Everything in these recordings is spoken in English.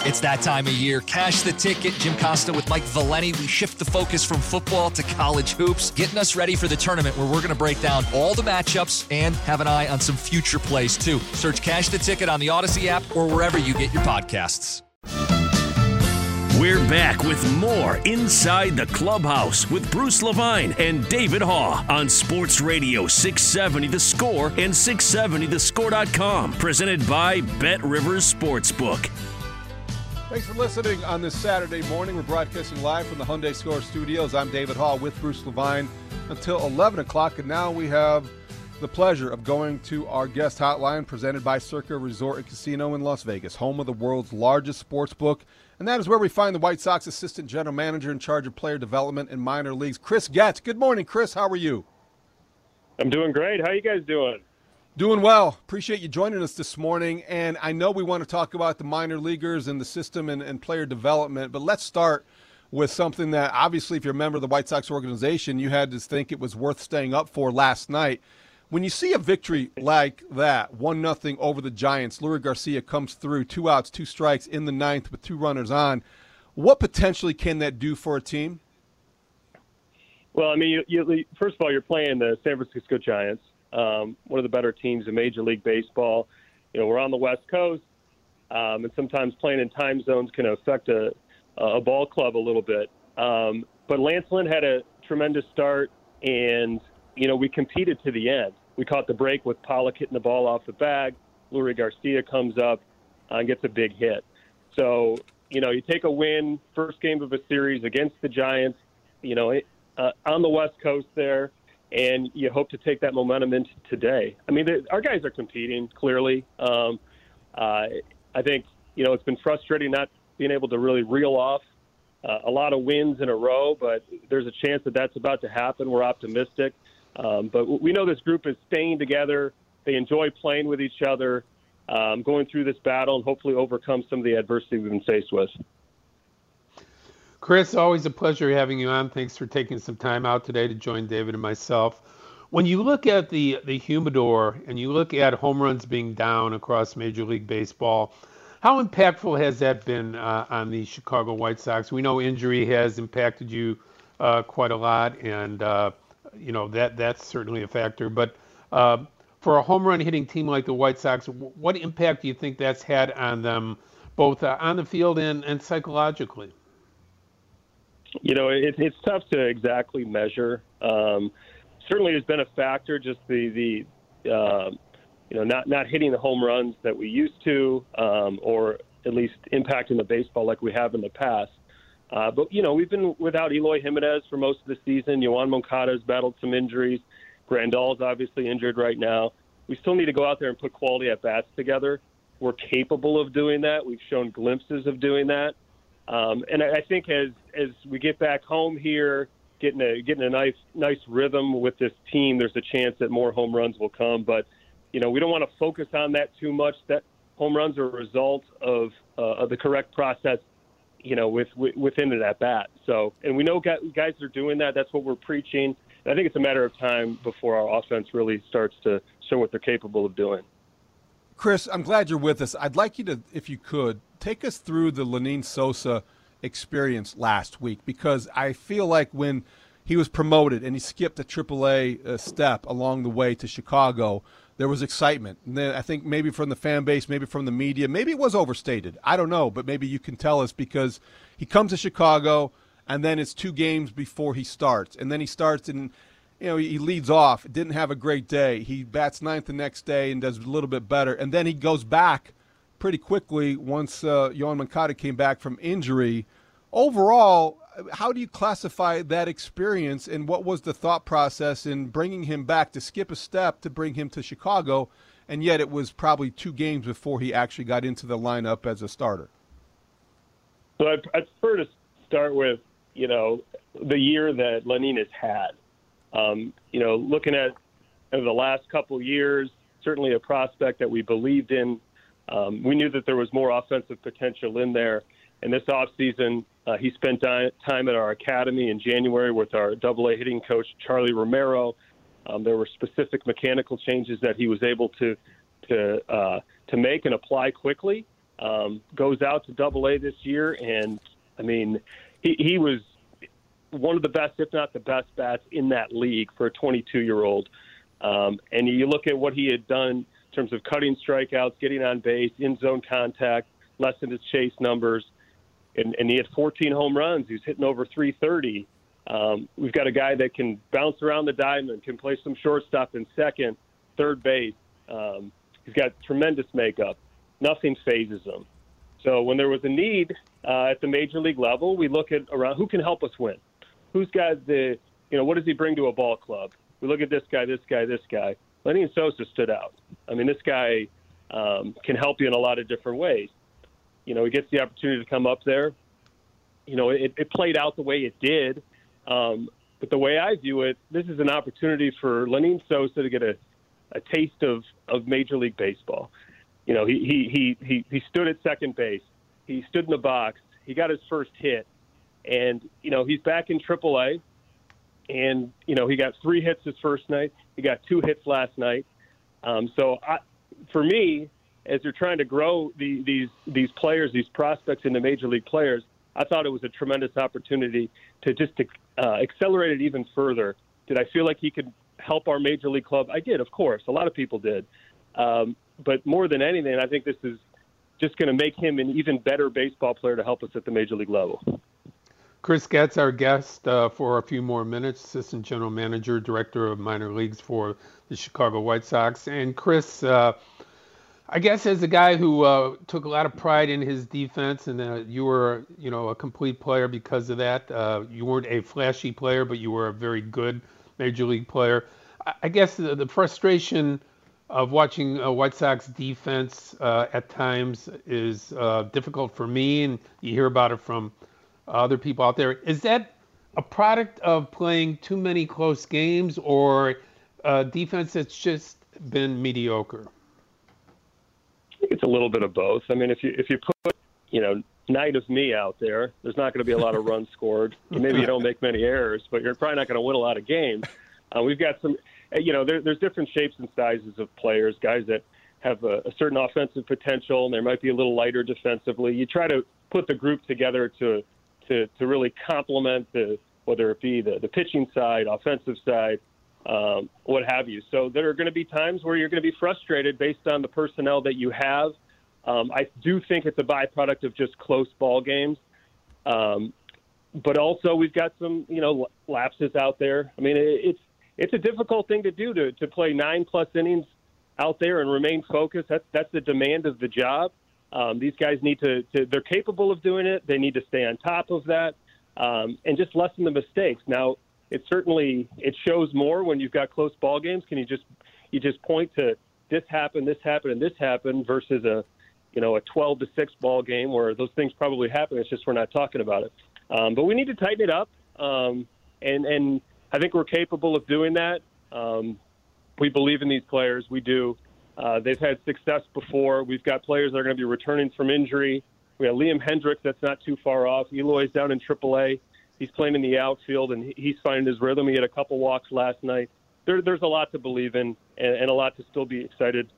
It's that time of year. Cash the ticket. Jim Costa with Mike Valenti. We shift the focus from football to college hoops, getting us ready for the tournament where we're going to break down all the matchups and have an eye on some future plays too. Search Cash the Ticket on the Odyssey app or wherever you get your podcasts. We're back with more Inside the Clubhouse with Bruce Levine and David Haugh on Sports Radio 670 The Score and 670thescore.com. Presented by Bet Rivers Sportsbook. Thanks for listening on this Saturday morning. We're broadcasting live from the Hyundai Score Studios. I'm David Haugh with Bruce Levine until 11 o'clock, and now we have the pleasure of going to our guest hotline presented by Circa Resort and Casino in Las Vegas, home of the world's largest sports book. And that is where we find the White Sox assistant general manager in charge of player development in minor leagues, Chris Getz. Good morning, Chris. How are you? I'm doing great. How are you guys doing? Doing well. Appreciate you joining us this morning. And I know we want to talk about the minor leaguers and the system and, and player development, but let's start with something that obviously, if you're a member of the White Sox organization, you had to think it was worth staying up for last night. When you see a victory like that, one nothing over the Giants, Leury Garcia comes through, two outs, two strikes in the ninth with two runners on. What potentially can that do for a team? Well, I mean, you, you, first of all, you're playing the San Francisco Giants, um, one of the better teams in Major League Baseball. You know, we're on the West Coast, um, and sometimes playing in time zones can affect a, a ball club a little bit. Um, but Lance Lynn had a tremendous start, and you know, we competed to the end. We caught the break with Pollock hitting the ball off the bag. Leury Garcia comes up and gets a big hit. So, you know, you take a win, first game of a series against the Giants, you know, uh, on the West Coast there, and you hope to take that momentum into today. I mean, the, our guys are competing clearly. Um, uh, I think, you know, it's been frustrating not being able to really reel off uh, a lot of wins in a row, but there's a chance that that's about to happen. We're optimistic. Um, but we know this group is staying together. They enjoy playing with each other, um, going through this battle, and hopefully overcome some of the adversity we've been faced with. Chris, always a pleasure having you on. Thanks for taking some time out today to join David and myself. When you look at the the humidor and you look at home runs being down across Major League Baseball, how impactful has that been uh, on the Chicago White Sox? We know injury has impacted you uh, quite a lot, and uh, you know that that's certainly a factor. But uh, for a home run hitting team like the White Sox, what impact do you think that's had on them, both uh, on the field and, and psychologically? You know, it, it's tough to exactly measure. Um, certainly, has been a factor. Just the the uh, you know not not hitting the home runs that we used to, um, or at least impacting the baseball like we have in the past. Uh, but, you know, we've been without Eloy Jimenez for most of the season. Yoan Moncada has battled some injuries. Grandal's obviously injured right now. We still need to go out there and put quality at bats together. We're capable of doing that. We've shown glimpses of doing that. Um, and I think as as we get back home here, getting a getting a nice nice rhythm with this team, there's a chance that more home runs will come. But you know, we don't want to focus on that too much. That home runs are a result of uh, of the correct process you know, with, with within it at bat. So, and we know guys are doing that. That's what we're preaching. And I think it's a matter of time before our offense really starts to show what they're capable of doing. Chris, I'm glad you're with us. I'd like you to, if you could, take us through the Lenyn Sosa experience last week because I feel like when he was promoted and he skipped a AAA uh, step along the way to Chicago, there was excitement. And then I think maybe from the fan base, maybe from the media, maybe it was overstated. I don't know, but maybe you can tell us because he comes to Chicago and then it's two games before he starts. And then he starts and you know, he leads off, didn't have a great day. He bats ninth the next day and does a little bit better. And then he goes back pretty quickly once uh, Yoan Moncada came back from injury. Overall, how do you classify that experience and what was the thought process in bringing him back to skip a step to bring him to Chicago and yet it was probably two games before he actually got into the lineup as a starter So I, prefer to start with you know the year that Lenyn has had. Um, you know, looking at the last couple years, certainly a prospect that we believed in. Um, we knew that there was more offensive potential in there. And this offseason, uh, he spent time at our academy in January with our double A hitting coach, Charlie Romero. Um, there were specific mechanical changes that he was able to to uh, to make and apply quickly. Um, goes out to Double A this year, and I mean, he, he was one of the best, if not the best, bats in that league for a 22 year old. Um, and you look at what he had done in terms of cutting strikeouts, getting on base, in zone contact, lessened his chase numbers, and, and he had 14 home runs. He was hitting over 330. Um, we've got a guy that can bounce around the diamond, can play some shortstop and second, third base. Um, he's got tremendous makeup. Nothing fazes him. So when there was a need uh, at the major league level, we look at around who can help us win. Who's got the, you know, what does he bring to a ball club? We look at this guy, this guy, this guy. Lenyn Sosa stood out. I mean, this guy um, can help you in a lot of different ways. You know, he gets the opportunity to come up there. You know, it, it played out the way it did um, but the way I view it, this is an opportunity for Lenyn Sosa to get a, a taste of, of Major League Baseball. You know, he, he, he, he, he stood at second base. He stood in the box. He got his first hit. And, you know, he's back in AAA. And, you know, he got three hits his first night. He got two hits last night. Um, so I, for me, as you're trying to grow the, these, these players, these prospects into major league players, I thought it was a tremendous opportunity to just to, uh, accelerate it even further. Did I feel like he could help our major league club? I did, of course. A lot of people did. Um, but more than anything, I think this is just going to make him an even better baseball player to help us at the major league level. Chris Getz, our guest uh, for a few more minutes, assistant general manager, director of minor leagues for the Chicago White Sox. And Chris, uh, I guess as a guy who uh, took a lot of pride in his defense, and you were, you know, a complete player because of that. Uh, you weren't a flashy player, but you were a very good major league player. I guess the, the frustration of watching White Sox defense uh, at times is uh, difficult for me, and you hear about it from other people out there. Is that a product of playing too many close games, or a defense that's just been mediocre? think it's a little bit of both. I mean, if you if you put you know night of me out there, there's not going to be a lot of runs scored. Maybe you don't make many errors, but you're probably not going to win a lot of games. Uh, we've got some, uh, you know, there, there's different shapes and sizes of players. Guys that have a, a certain offensive potential, and they might be a little lighter defensively. You try to put the group together to to to really complement the whether it be the the pitching side, offensive side, um, what have you. So there are going to be times where you're going to be frustrated based on the personnel that you have. Um, I do think it's a byproduct of just close ball games. Um, but also we've got some, you know, lapses out there. I mean, it's it's a difficult thing to do to to play nine plus innings out there and remain focused. That's that's the demand of the job. Um, these guys need to, to they're capable of doing it. They need to stay on top of that um, and just lessen the mistakes. Now, it certainly it shows more when you've got close ball games. Can you just you just point to this happened, this happened, and this happened versus a you know a 12 to six ball game where those things probably happen. It's just we're not talking about it. Um, but we need to tighten it up, um, and and I think we're capable of doing that. Um, we believe in these players. We do. Uh, they've had success before. We've got players that are going to be returning from injury. We have Liam Hendriks that's not too far off. Eloy's down in AAA he's playing in the outfield and he's finding his rhythm. He had a couple walks last night. There, there's a lot to believe in and, and a lot to still be excited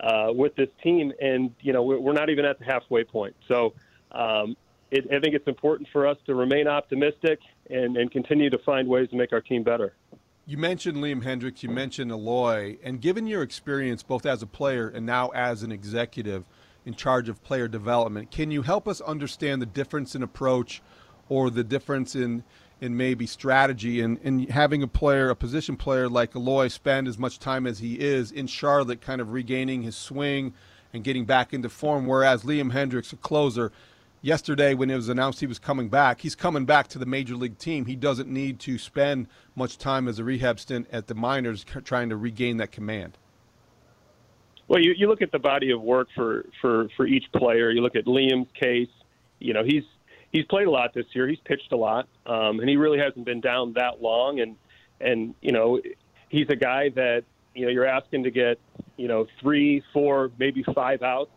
uh, with this team. And you know, we're, we're not even at the halfway point. So um, it, I think it's important for us to remain optimistic and, and continue to find ways to make our team better. You mentioned Liam Hendriks, you mentioned Eloy, and given your experience both as a player and now as an executive in charge of player development, can you help us understand the difference in approach or the difference in in maybe strategy and, and having a player, a position player like Eloy spend as much time as he is in Charlotte, kind of regaining his swing and getting back into form. Whereas Liam Hendriks, a closer, yesterday when it was announced he was coming back, he's coming back to the major league team. He doesn't need to spend much time as a rehab stint at the minors trying to regain that command. Well, you, you look at the body of work for, for, for each player. You look at Liam's case. You know, he's he's played a lot this year. He's pitched a lot, um, and he really hasn't been down that long. And and you know, he's a guy that you know you're asking to get you know three, four, maybe five outs.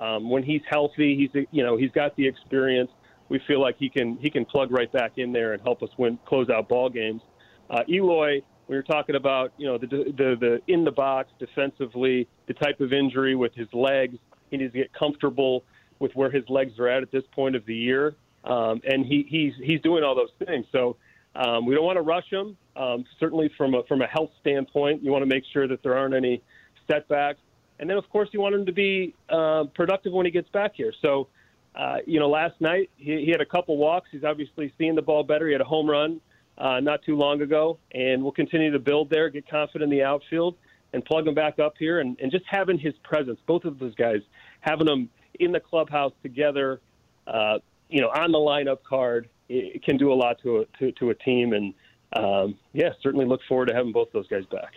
Um, when he's healthy, he's you know he's got the experience. We feel like he can he can plug right back in there and help us win close out ball games. Uh, Eloy, we were talking about you know the the the in the box defensively, the type of injury with his legs. He needs to get comfortable with where his legs are at at this point of the year, um, and he, he's he's doing all those things. So um, we don't want to rush him. Um, certainly from a from a health standpoint, you want to make sure that there aren't any setbacks, and then of course you want him to be uh, productive when he gets back here. So. Uh, you know, last night he, he had a couple walks. He's obviously seeing the ball better. He had a home run uh, not too long ago, and we'll continue to build there, get confident in the outfield, and plug him back up here, and, and just having his presence, both of those guys, having them in the clubhouse together, uh, you know, on the lineup card, it, can do a lot to a, to, to a team, and um, yeah, certainly look forward to having both those guys back.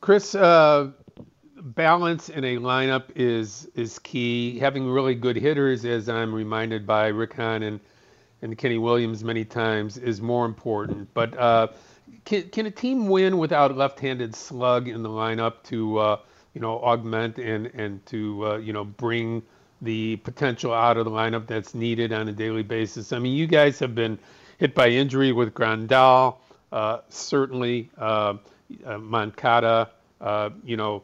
Chris, uh, balance in a lineup is is key. Having really good hitters, as I'm reminded by Rick Hahn and and Kenny Williams many times is more important. But uh, can, can a team win without left-handed slug in the lineup to uh, you know augment and and to uh, you know bring the potential out of the lineup that's needed on a daily basis? I mean, you guys have been hit by injury with Grandal, uh, certainly uh, uh, Moncada, you know.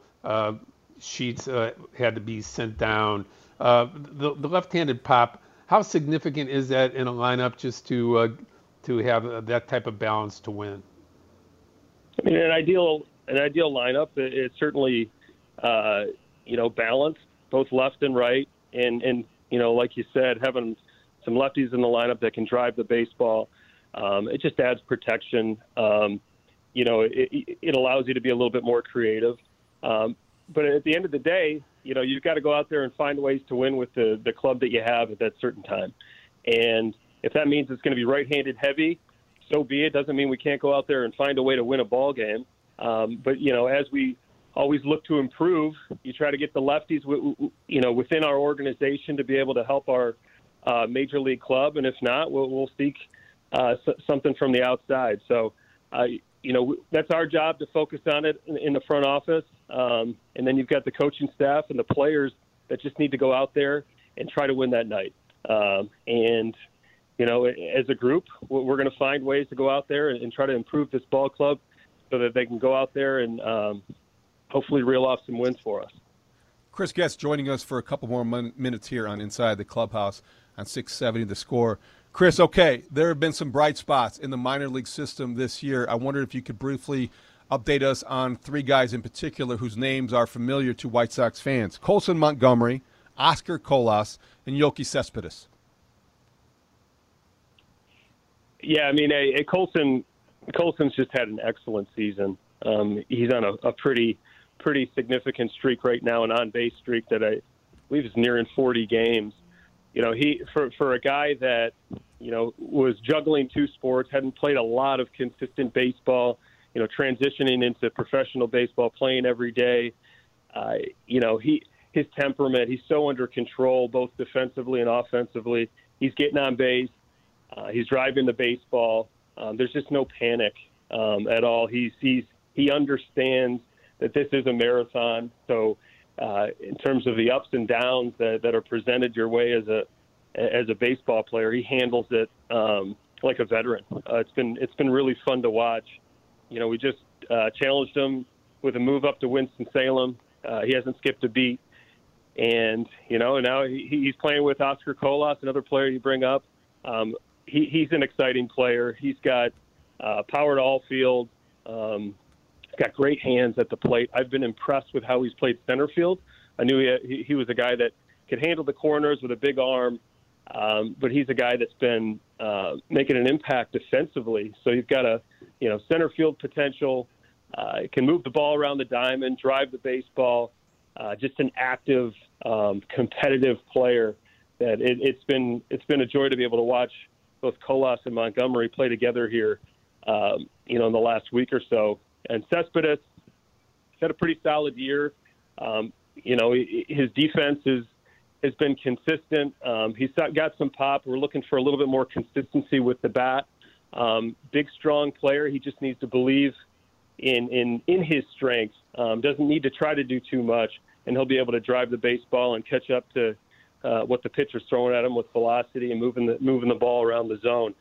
Sheets had to be sent down. the, the left-handed pop how significant is that in a lineup just to uh, to have that type of balance to win? I mean, an ideal an ideal lineup is certainly uh, you know balanced, both left and right, and and you know like you said, having some lefties in the lineup that can drive the baseball, um, it just adds protection. Um, you know, it, it allows you to be a little bit more creative. Um, but at the end of the day, you know, you've got to go out there and find ways to win with the, the club that you have at that certain time. And if that means it's going to be right-handed heavy, so be it. Doesn't mean we can't go out there and find a way to win a ball game. Um, but you know, as we always look to improve, you try to get the lefties, you know, within our organization to be able to help our uh, major league club, and if not, we'll, we'll seek uh, something from the outside. So, uh, you know, that's our job to focus on it in, the front office. Um, and then you've got the coaching staff and the players that just need to go out there and try to win that night. Um, and, you know, as a group, we're going to find ways to go out there and, and, try to improve this ball club so that they can go out there and um, hopefully reel off some wins for us. Chris Getz joining us for a couple more minutes here on Inside the Clubhouse on 670 The Score. Chris, okay, there have been some bright spots in the minor league system this year. I wonder if you could briefly update us on three guys in particular whose names are familiar to White Sox fans Colson Montgomery, Oscar Colas, and Yoelqui Cespedes. Yeah, I mean, a, a Colson Colson's just had an excellent season. Um, he's on a, a, pretty pretty significant streak right now, an on base streak that I believe is nearing 40 games. You know, he for for a guy that you know, was juggling two sports, hadn't played a lot of consistent baseball, you know, transitioning into professional baseball, playing every day. Uh, you know, he his temperament, he's so under control, both defensively and offensively. He's getting on base. Uh, he's driving the baseball. Um, there's just no panic um, at all. He's he's he understands that this is a marathon. So, uh, in terms of the ups and downs that, that are presented your way as a as a baseball player. He handles it um, like a veteran. Uh, it's been it's been really fun to watch. You know, we just uh, challenged him with a move up to Winston Salem. Uh, he hasn't skipped a beat, and you know now he, he's playing with Oscar Colas, another player you bring up. Um, he, he's an exciting player. He's got uh, power to all field. Um, got great hands at the plate. I've been impressed with how he's played center field. I knew he, he was a guy that could handle the corners with a big arm um, but he's a guy that's been uh, making an impact defensively. So you've got a, you know, center field potential. Uh, can move the ball around the diamond, drive the baseball. Uh, just an active, um, competitive player. That it, it's been it's been a joy to be able to watch both Colas and Montgomery play together here. Um, you know, in the last week or so. And Cespedes had a pretty solid year. Um, you know, his defense is has been consistent. Um, he's got some pop. We're looking for a little bit more consistency with the bat. Um, big, strong player. He just needs to believe in in in his strengths. Um, doesn't need to try to do too much, and he'll be able to drive the baseball and catch up to uh, what the pitcher's throwing at him with velocity and moving the moving the ball around the zone.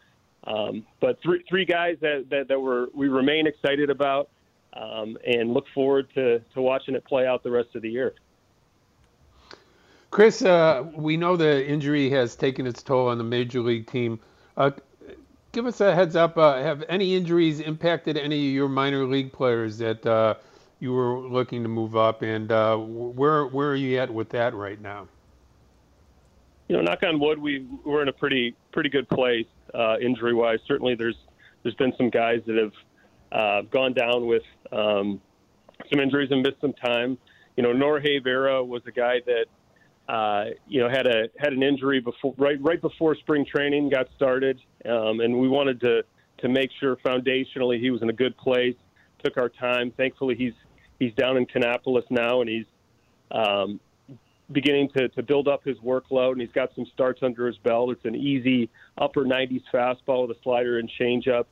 Um, but three three guys that, that that were we remain excited about um, and look forward to to watching it play out the rest of the year. Chris, uh, we know the injury has taken its toll on the major league team. Uh, give us a heads up. Uh, have any injuries impacted any of your minor league players that uh, you were looking to move up, and uh, where where are you at with that right now? You know, knock on wood, we we're in a pretty pretty good place uh, injury wise. Certainly, there's there's been some guys that have uh, gone down with um, some injuries and missed some time. You know, Norge Vera was a guy that uh, you know had a had an injury before right right before spring training got started, um, and we wanted to to make sure foundationally he was in a good place. Took our time. Thankfully, he's he's down in Kannapolis now, and he's um, beginning to, to build up his workload, and he's got some starts under his belt. It's an easy upper 90s fastball with a slider and changeup.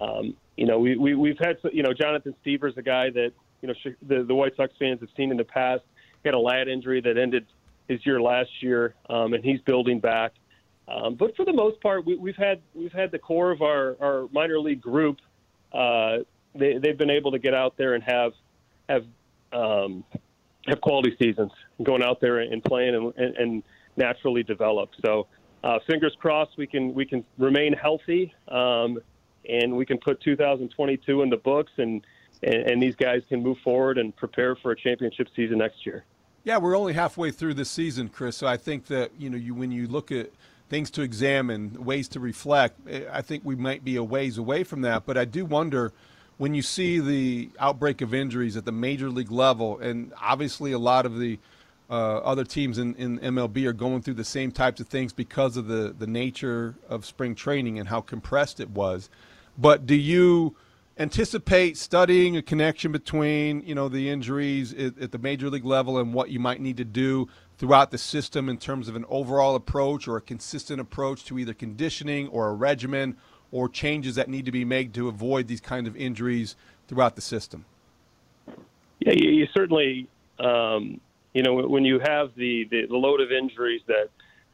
Um, you know, we, we, we've had, you know, Jonathan Stiever's a guy that, you know, the, the White Sox fans have seen in the past. He had a lat injury that ended his year last year, um, and he's building back. Um, but for the most part, we, we've had we've had the core of our, our minor league group. Uh, they, they've been able to get out there and have have um, have quality seasons, going out there and playing and, and, and naturally develop. So, uh, fingers crossed, we can we can remain healthy, um, and we can put 2022 in the books, and, and and these guys can move forward and prepare for a championship season next year. Yeah, we're only halfway through this season, Chris. So I think that you know, you when you look at things to examine, ways to reflect, eh, I think we might be a ways away from that. But I do wonder when you see the outbreak of injuries at the major league level, and obviously a lot of the uh, other teams in, in MLB are going through the same types of things because of the, the nature of spring training and how compressed it was. But do you anticipate studying a connection between you know the injuries at, at the major league level and what you might need to do throughout the system in terms of an overall approach or a consistent approach to either conditioning or a regimen or changes that need to be made to avoid these kind of injuries throughout the system? Yeah, you, you certainly, um, you know, when you have the, the, the load of injuries that,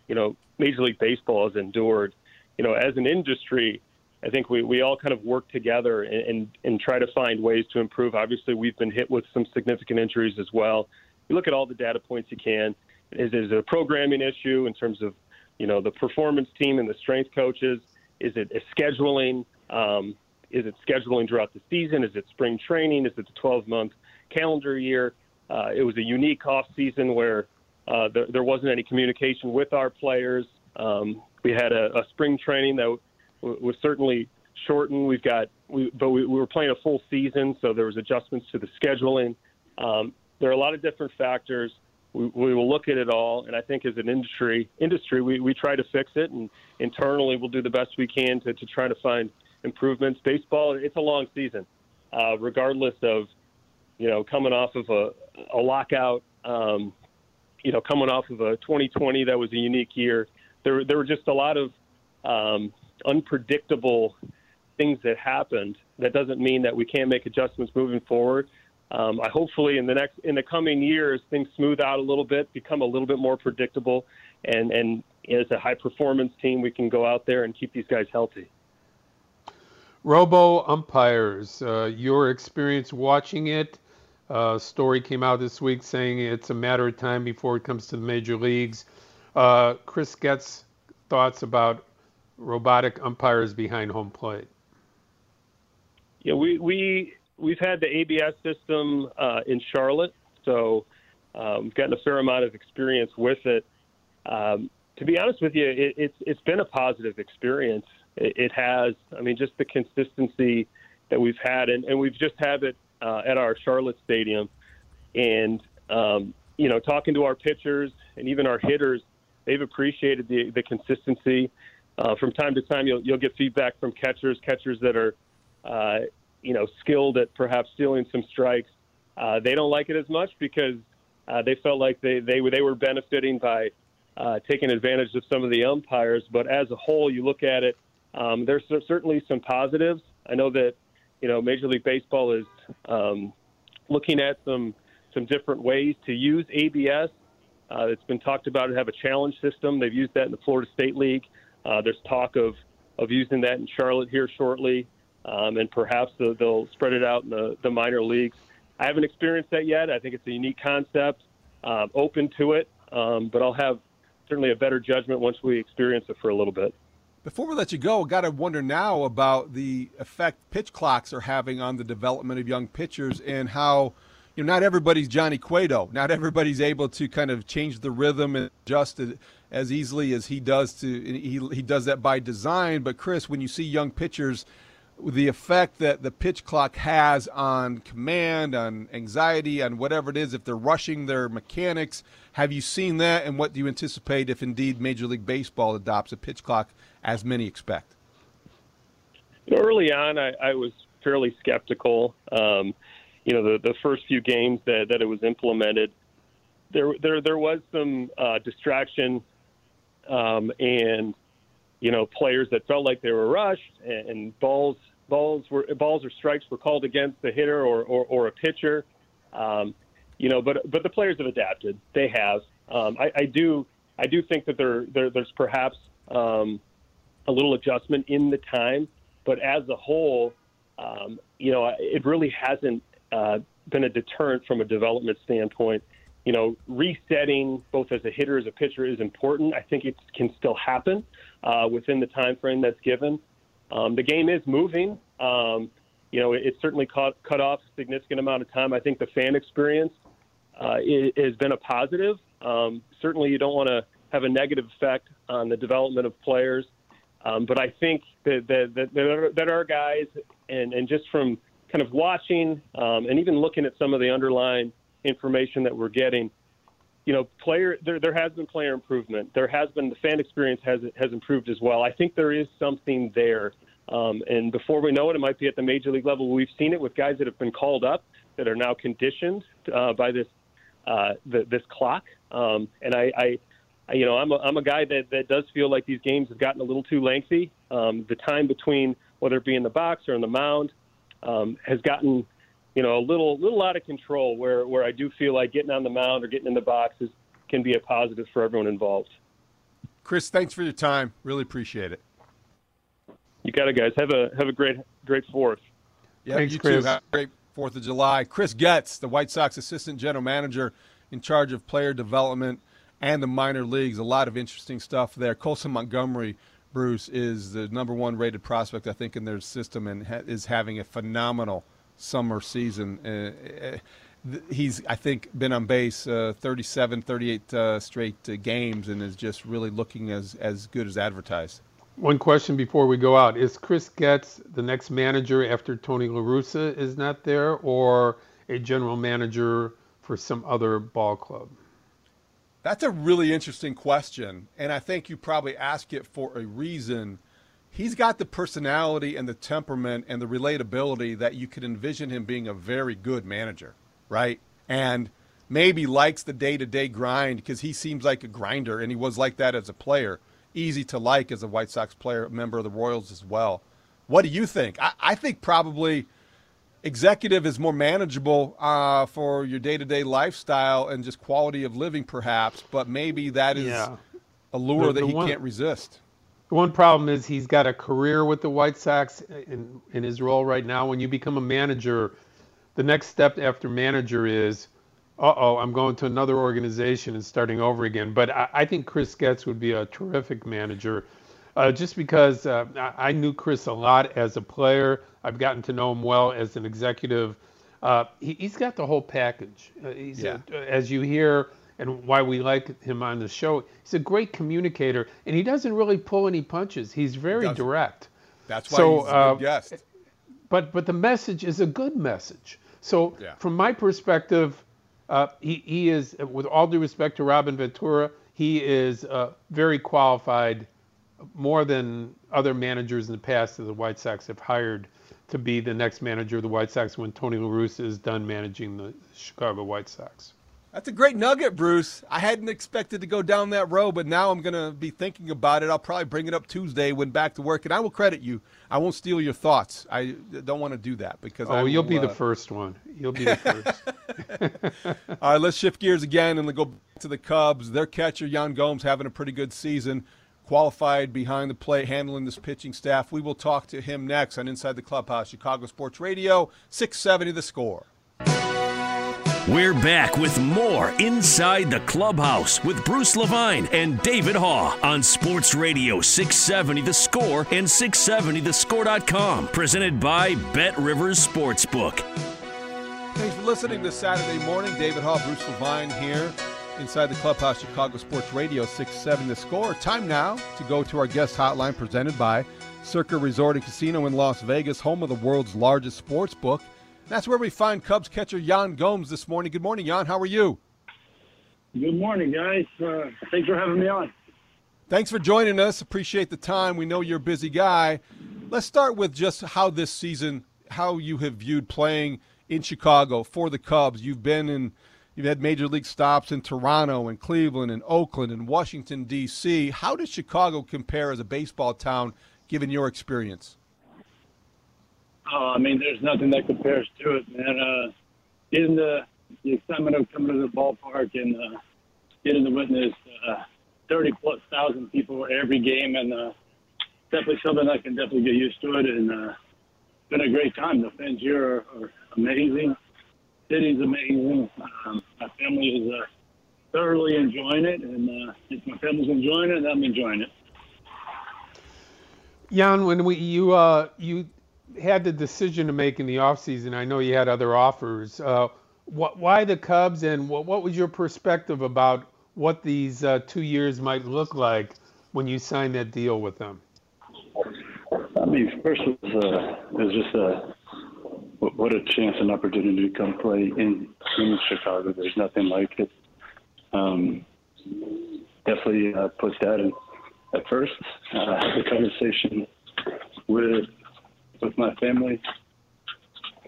you know, Major League Baseball has endured, you know, as an industry, I think we, we all kind of work together and, and, and try to find ways to improve. Obviously, we've been hit with some significant injuries as well. You look at all the data points you can. Is, is it a programming issue in terms of, you know, the performance team and the strength coaches? Is it scheduling? Um, is it scheduling throughout the season? Is it spring training? Is it the 12 month calendar year? Uh, it was a unique off season where uh, there, there, wasn't any communication with our players. Um, we had a, a, spring training that was certainly shortened. We've got, we, but we, we, were playing a full season, so there was adjustments to the scheduling. Um, there are a lot of different factors we, we will look at it all, and I think as an industry, industry, we, we try to fix it, and internally we'll do the best we can to, to try to find improvements. Baseball, it's a long season, uh, regardless of, you know, coming off of a, a lockout, um, you know, coming off of a 2020 that was a unique year. There, there were just a lot of um, unpredictable things that happened. That doesn't mean that we can't make adjustments moving forward um, I hopefully in the next in the coming years things smooth out a little bit, become a little bit more predictable, and and as a high performance team, we can go out there and keep these guys healthy. Robo umpires, uh, your experience watching it. Uh, story came out this week saying it's a matter of time before it comes to the major leagues. Uh, Chris Getz thoughts about robotic umpires behind home plate. Yeah, we we we've had the ABS system uh, in Charlotte, so um, we've gotten a fair amount of experience with it. Um, to be honest with you, it, it's it's been a positive experience. It, it, has. I mean, just the consistency that we've had, and, and we've just had it uh, at our Charlotte stadium, and um, you know, talking to our pitchers and even our hitters, they've appreciated the the consistency. Uh, from time to time, you'll you'll get feedback from catchers, catchers that are uh, you know, skilled at perhaps stealing some strikes. Uh, they don't like it as much because uh, they felt like they, they they were benefiting by uh, taken advantage of some of the umpires. But as a whole, you look at it, um, there's certainly some positives. I know that you know Major League Baseball is um, looking at some some different ways to use ABS. Uh, it's been talked about to have a challenge system. They've used that in the Florida State League. Uh, there's talk of of using that in Charlotte here shortly, um, and perhaps they'll, they'll spread it out in the, the minor leagues. I haven't experienced that yet. I think it's a unique concept. Uh, open to it, um, but I'll have certainly a better judgment once we experience it for a little bit. Before we let you go, got to wonder now about the effect pitch clocks are having on the development of young pitchers and how, you know, not everybody's Johnny Cueto. Not everybody's able to kind of change the rhythm and adjust it as easily as he does to he he does that by design. But Chris, when you see young pitchers the effect that the pitch clock has on command, on anxiety, on whatever it is, if they're rushing their mechanics. Have you seen that, and what do you anticipate if indeed Major League Baseball adopts a pitch clock as many expect? Early on, I, I was fairly skeptical. Um, you know, the, the first few games that, that it was implemented, there there there was some uh, distraction, um, and you know, players that felt like they were rushed and, and balls balls were balls or strikes were called against the hitter or, or, or a pitcher. Um, you know, but but the players have adapted. They have. Um, I, I do I do think that there, there there's perhaps um, a little adjustment in the time, but as a whole, um, you know, it really hasn't uh, been a deterrent from a development standpoint. You know, resetting both as a hitter as a pitcher is important. I think it can still happen uh, within the time frame that's given. Um, the game is moving. Um, you know, it, it certainly cut, cut off a significant amount of time. I think the fan experience uh, has been a positive. Um, certainly, you don't want to have a negative effect on the development of players. Um, but I think that, that, that, that, our, that our guys, and, and just from kind of watching um, and even looking at some of the underlying information that we're getting, you know, player there there has been player improvement. There has been the fan experience has has improved as well. I think there is something there. Um, and before we know it, it might be at the major league level. We've seen it with guys that have been called up that are now conditioned uh, by this uh, the, this clock. Um, and I, I, you know, I'm a, I'm a guy that, that does feel like these games have gotten a little too lengthy. Um, the time between whether it be in the box or in the mound um, has gotten you know, a little little out of control where, where I do feel like getting on the mound or getting in the boxes can be a positive for everyone involved. Chris, thanks for your time. Really appreciate it. You got it, guys. Have a have a great great Fourth. Yeah, thanks, you Chris. too. Have a great Fourth of July. Chris Getz, the White Sox assistant general manager in charge of player development and the minor leagues. A lot of interesting stuff there. Colson Montgomery, Bruce, is the number one rated prospect I think in their system and ha- is having a phenomenal – summer season. Uh, uh, he's, I think, been on base uh, 37, 38 uh, straight uh, games and is just really looking as, as good as advertised. One question before we go out. Is Chris Getz the next manager after Tony La Russa is not there or a general manager for some other ball club? That's a really interesting question. And I think you probably ask it for a reason – he's got the personality and the temperament and the relatability that you could envision him being a very good manager, right? And maybe likes the day to day grind because he seems like a grinder and he was like that as a player. Easy to like as a White Sox player, member of the Royals as well. What do you think? I, I think probably executive is more manageable uh, for your day to day lifestyle and just quality of living, perhaps, but maybe that is yeah. a lure the, the that he one, can't resist. One problem is he's got a career with the White Sox in, in his role right now. When you become a manager, the next step after manager is, uh oh, I'm going to another organization and starting over again. But I, I think Chris Getz would be a terrific manager. Uh, just because uh, I knew Chris a lot as a player, I've gotten to know him well as an executive. Uh, he, has got the whole package. Uh, yeah. A, as you hear and why we like him on the show. He's a great communicator, and he doesn't really pull any punches. He's very he direct. That's why so, he's uh, guest. But but the message is a good message. So yeah. from my perspective, uh, he he is, with all due respect to Robin Ventura, he is uh, very qualified, more than other managers in the past that the White Sox have hired to be the next manager of the White Sox when Tony La Russa is done managing the Chicago White Sox. That's a great nugget, Bruce. I hadn't expected to go down that road, but now I'm going to be thinking about it. I'll probably bring it up Tuesday when back to work, and I will credit you. I won't steal your thoughts. I don't want to do that because. Oh, will, you'll be uh... the first one. You'll be the first. All right, let's shift gears again and go back to the Cubs. Their catcher Yan Gomes having a pretty good season, qualified behind the plate, handling this pitching staff. We will talk to him next on Inside the Clubhouse, Chicago Sports Radio, 670 The Score. We're back with more Inside the Clubhouse with Bruce Levine and David Haugh on Sports Radio 670 The Score and 670thescore.com. Presented by Bet Rivers Sportsbook. Thanks for listening this Saturday morning. David Haugh, Bruce Levine here inside the Clubhouse Chicago Sports Radio 670 The Score. Time now to go to our guest hotline presented by Circa Resort and Casino in Las Vegas, home of the world's largest sports book. That's where we find Cubs catcher Yan Gomes this morning. Good morning, Yan. How are you? Good morning, guys. Uh, thanks for having me on. Thanks for joining us. Appreciate the time. We know you're a busy guy. Let's start with just how this season, how you have viewed playing in Chicago for the Cubs. You've been in, you've had major league stops in Toronto and Cleveland and Oakland and Washington D.C. How does Chicago compare as a baseball town, given your experience? Oh, I mean, there's nothing that compares to it, man. Uh, getting the, the excitement of coming to the ballpark and uh, getting to witness uh, 30 plus thousand people every game, and uh, definitely something I can definitely get used to it. And uh, it's been a great time. The fans here are, are amazing. City's amazing. Um, my family is uh, thoroughly enjoying it, and uh, if my family's enjoying it, I'm enjoying it. Yan, when we you uh you had the decision to make in the offseason, I know you had other offers. Uh, what, why the Cubs, and what, what, was your perspective about what these uh, two years might look like when you signed that deal with them? I mean, first was, uh, was just a what a chance and opportunity to come play in in Chicago. There's nothing like it. Um, definitely uh, put that in at first. Uh, the conversation with with my family,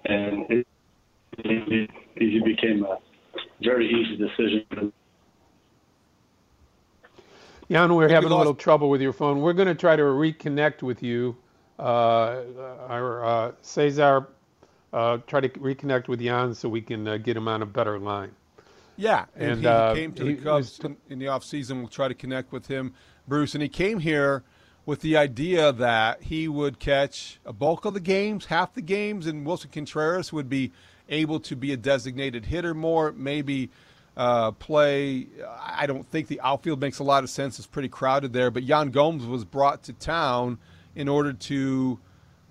and it, it, it became a very easy decision. Yan, we're having a little trouble with your phone. We're going to try to reconnect with you. Uh, our uh, Cesar, uh, try to reconnect with Yan so we can uh, get him on a better line. Yeah, and, and he uh, came to the Cubs was... in, in the off season. We'll try to connect with him, Bruce. And he came here with the idea that he would catch a bulk of the games, half the games, and Willson Contreras would be able to be a designated hitter more, maybe uh, play. I don't think the outfield makes a lot of sense. It's pretty crowded there. But Yan Gomes was brought to town in order to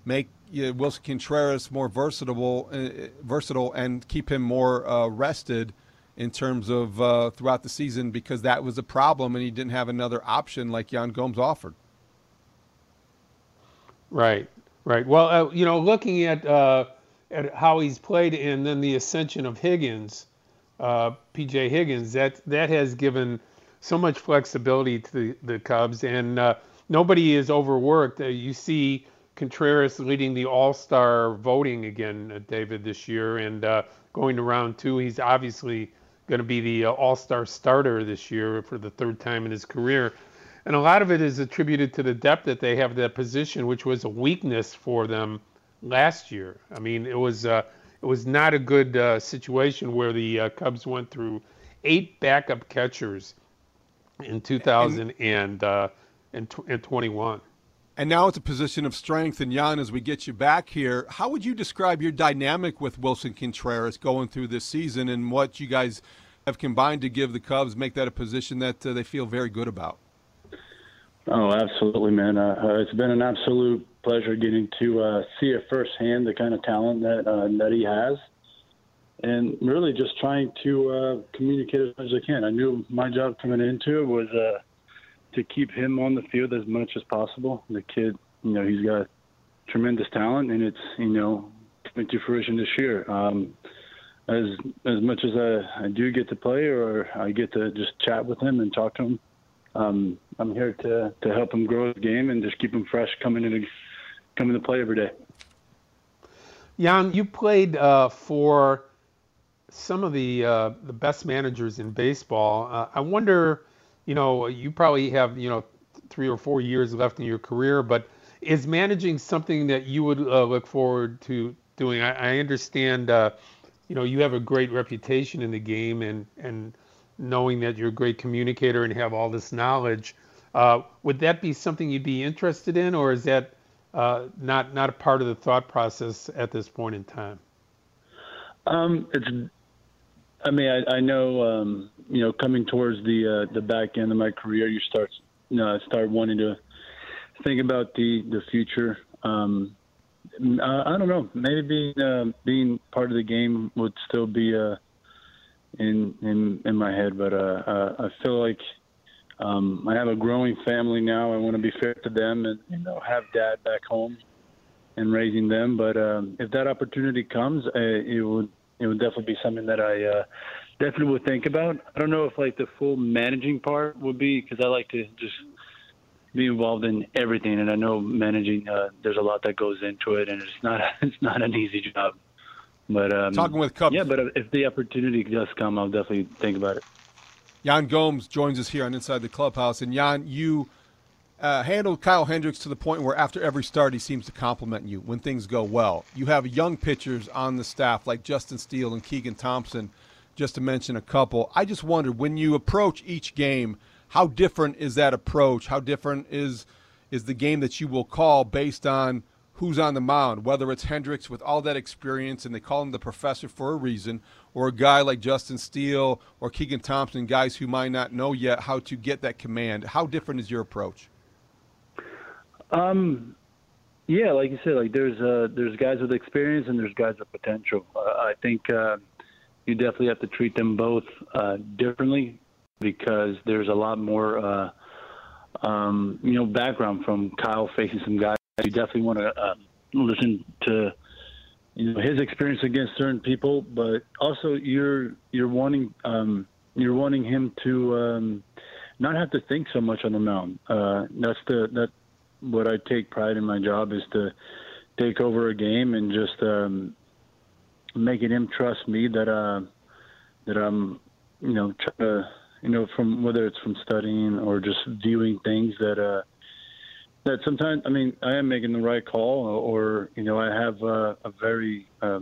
make you know, Willson Contreras more versatile, uh, versatile, and keep him more uh, rested in terms of uh, throughout the season because that was a problem, and he didn't have another option like Yan Gomes offered. Right, right. Well, uh, you know, looking at uh, at how he's played and then the ascension of Higgins, uh, PJ Higgins, that that has given so much flexibility to the, the Cubs, and uh, nobody is overworked. Uh, you see Contreras leading the All Star voting again, uh, David, this year, and going to round two. He's obviously going to be the All Star starter this year for the third time in his career and a lot of it is attributed to the depth that they have that position, which was a weakness for them last year. I mean, it was uh, it was not a good uh, situation where the uh, Cubs went through eight backup catchers in 2000 and uh, and, and 21. And now it's a position of strength. And Yan, as we get you back here, how would you describe your dynamic with Willson Contreras going through this season and what you guys have combined to give the Cubs make that a position that uh, they feel very good about? Oh, absolutely, man. Uh, uh, it's been an absolute pleasure getting to uh, see it firsthand the kind of talent that uh, that he has, and really just trying to uh, communicate as much as I can. I knew my job coming into it was uh, to keep him on the field as much as possible. The kid, you know, he's got tremendous talent, and it's you know coming to fruition this year. Um, as as much as I, I do get to play, or I get to just chat with him and talk to him um, I'm here to, to help him grow his game and just keep him fresh coming into coming to play every day. Yan, you played uh, for some of the uh, the best managers in baseball. Uh, I wonder, you know, you probably have you know three or four years left in your career, but is managing something that you would uh, look forward to doing? I, I understand, uh, you know, you have a great reputation in the game, and and knowing that you're a great communicator and have all this knowledge, uh, would that be something you'd be interested in, or is that uh, not not a part of the thought process at this point in time? Um, it's. I mean, I, I know. Um, you know, coming towards the uh, the back end of my career, you start you know, start wanting to think about the the future. Um, uh, I don't know. Maybe being uh, being part of the game would still be uh, in in in my head, but uh, uh, I feel like um, I have a growing family now. I want to be fair to them and you know have dad back home and raising them. But um, if that opportunity comes, uh, it would it would definitely be something that I uh, definitely would think about. I don't know if like the full managing part would be because I like to just be involved in everything, and I know managing. Uh, there's a lot that goes into it, and it's not it's not an easy job. But um, talking with Cubs, yeah. But if the opportunity does come, I'll definitely think about it. Yan Gomes joins us here on Inside the Clubhouse, and Yan, you uh, handled Kyle Hendricks to the point where after every start he seems to compliment you when things go well. You have young pitchers on the staff like Justin Steele and Keegan Thompson, just to mention a couple. I just wondered when you approach each game, how different is that approach? How different is is the game that you will call based on who's on the mound, whether it's Hendricks with all that experience and they call him the professor for a reason, or a guy like Justin Steele or Keegan Thompson, guys who might not know yet how to get that command. How different is your approach? Um, yeah, like you said, like there's uh, there's guys with experience and there's guys with potential. Uh, I think uh, you definitely have to treat them both uh, differently because there's a lot more, uh, um, you know, background from Kyle facing some guys. You definitely want to uh, listen to, you know, his experience against certain people, but also you're you're wanting um, you're wanting him to um, not have to think so much on the mound. Uh, that's the that what I take pride in my job is to take over a game and just um, making him trust me that uh, that I'm, you know, trying to, you know, from whether it's from studying or just viewing things that uh, that sometimes I mean I am making the right call or you know I have uh, a very uh,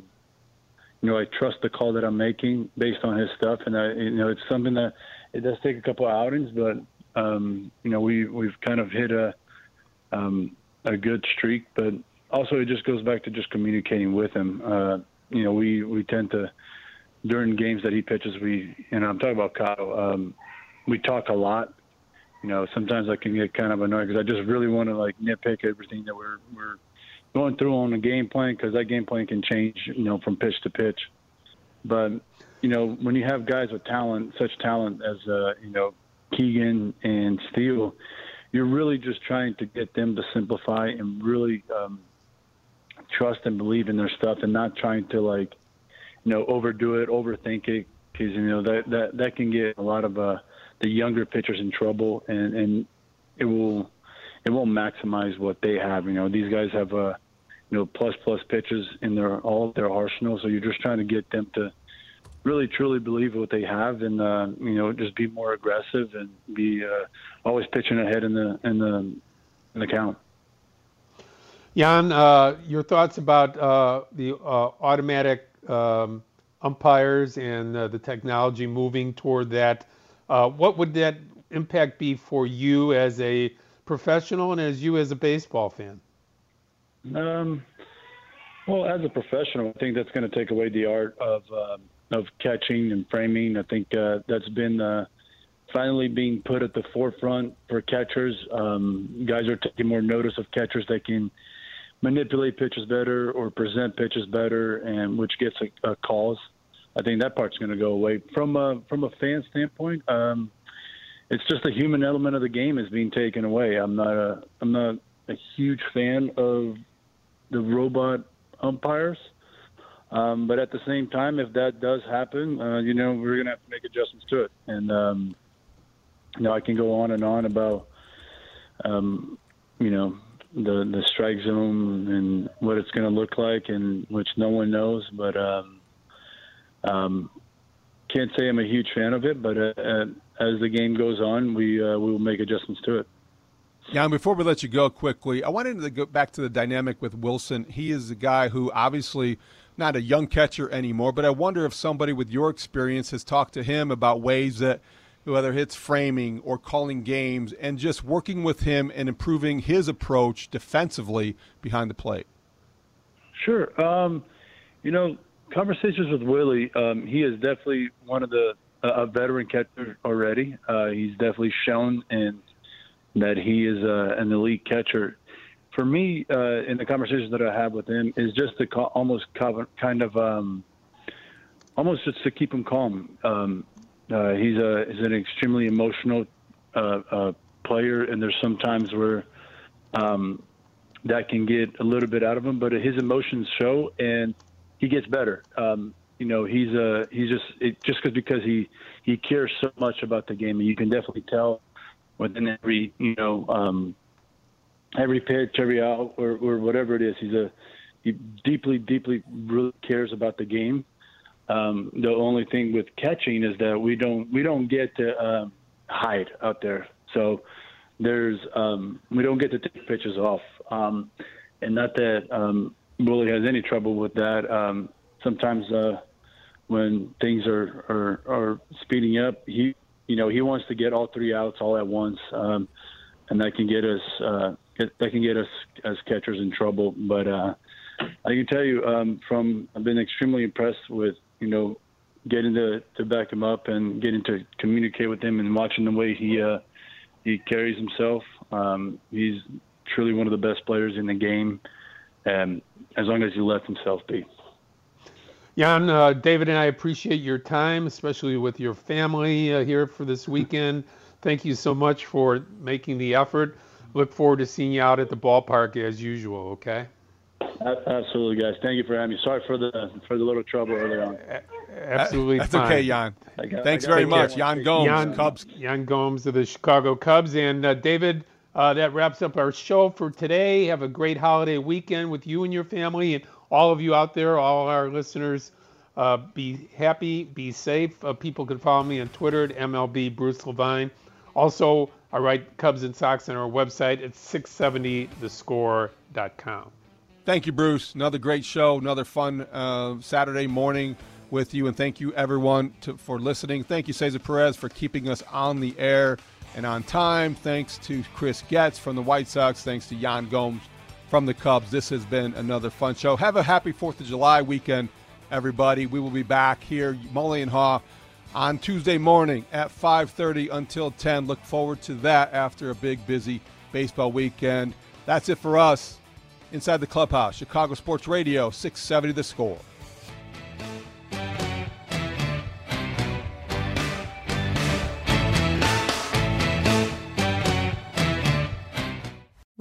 you know I trust the call that I'm making based on his stuff and I you know it's something that it does take a couple of outings but um, you know we we've kind of hit a um, a good streak, but also it just goes back to just communicating with him. Uh, you know, we we tend to during games that he pitches, we you know I'm talking about Kyle. Um, we talk a lot. You know, sometimes I can get kind of annoyed because I just really want to like nitpick everything that we're we're going through on the game plan because that game plan can change. You know, from pitch to pitch. But you know, when you have guys with talent, such talent as uh, you know Keegan and Steele you're really just trying to get them to simplify and really um, trust and believe in their stuff and not trying to like you know overdo it overthink it because you know that that that can get a lot of uh, the younger pitchers in trouble and and it will it won't maximize what they have you know these guys have a you know plus plus pitches in their all their arsenal so you're just trying to get them to really truly believe what they have and uh, you know just be more aggressive and be uh, always pitching ahead in the in the in the count. Yan, uh, your thoughts about uh, the uh, automatic um, umpires and uh, the technology moving toward that? What would that impact be for you as a professional and as you as a baseball fan? Um, well, as a professional, I think that's going to take away the art of um, of catching and framing. I think uh, that's been uh, finally being put at the forefront for catchers. Um, guys are taking more notice of catchers that can manipulate pitches better or present pitches better, and which gets a, a cause. I think that part's going to go away from a from a fan standpoint. Um, it's just the human element of the game is being taken away. I'm not a I'm not a huge fan of the robot umpires. Um, but at the same time, if that does happen, uh, you know, we're going to have to make adjustments to it. And, um, you know, I can go on and on about, um, you know, the, the strike zone and what it's going to look like and which no one knows. But, um, um, can't say I'm a huge fan of it, but uh, uh, as the game goes on, we uh, we will make adjustments to it. And before we let you go quickly, I wanted to go back to the dynamic with Willson. He is a guy who obviously not a young catcher anymore, but I wonder if somebody with your experience has talked to him about ways that whether it's framing or calling games and just working with him and improving his approach defensively behind the plate. Sure. Um, you know, conversations with Willie, um, he is definitely one of the a veteran catcher already. Uh, he's definitely shown in that he is uh, an elite catcher. For me, uh, in the conversations that I have with him, is just to ca- almost kind of um, almost just to keep him calm. Um, uh, he's a he's an extremely emotional uh, uh, player, and there's some times where um, that can get a little bit out of him. But his emotions show, and he gets better. Um, you know, he's a he's just it, just cause, because he he cares so much about the game, and you can definitely tell within every you know um, every pitch, every out, or, or whatever it is. He's a he deeply, deeply really cares about the game. Um, the only thing with catching is that we don't we don't get to um, hide out there. So there's um, we don't get to take pitches off. Um, and not that um, Willie has any trouble with that. Um, sometimes uh, when things are, are are speeding up, he you know he wants to get all three outs all at once, um, and that can get us uh, get, that can get us as catchers in trouble. But uh, I can tell you um, from I've been extremely impressed with you know, getting to to back him up and getting to communicate with him and watching the way he uh, he carries himself. Um, he's truly one of the best players in the game, and as long as he lets himself be. Yan, uh, David, and I appreciate your time, especially with your family uh, here for this weekend. Thank you so much for making the effort. Look forward to seeing you out at the ballpark as usual. Okay. Absolutely, guys. Thank you for having me. Sorry for the for the little trouble earlier on. Absolutely, that's fine. okay, Yan. Got, Thanks very much, Yan Gomes, Yan, Cubs. Yan Gomes of the Chicago Cubs, and uh, David. Uh, that wraps up our show for today. Have a great holiday weekend with you and your family, and all of you out there, all our listeners. Uh, be happy, be safe. Uh, people can follow me on Twitter at MLB Bruce Levine. Also, I write Cubs and Sox on our website at 670thescore.com. Thank you, Bruce. Another great show, another fun uh, Saturday morning with you, and thank you everyone to, for listening. Thank you, Cesar Perez, for keeping us on the air and on time. Thanks to Chris Getz from the White Sox. Thanks to Yan Gomes from the Cubs. This has been another fun show. Have a happy Fourth of July weekend, everybody. We will be back here, Mully and Haugh, on Tuesday morning at 5:30 until 10. Look forward to that after a big, busy baseball weekend. That's it for us inside the clubhouse. Chicago Sports Radio, 670 the score.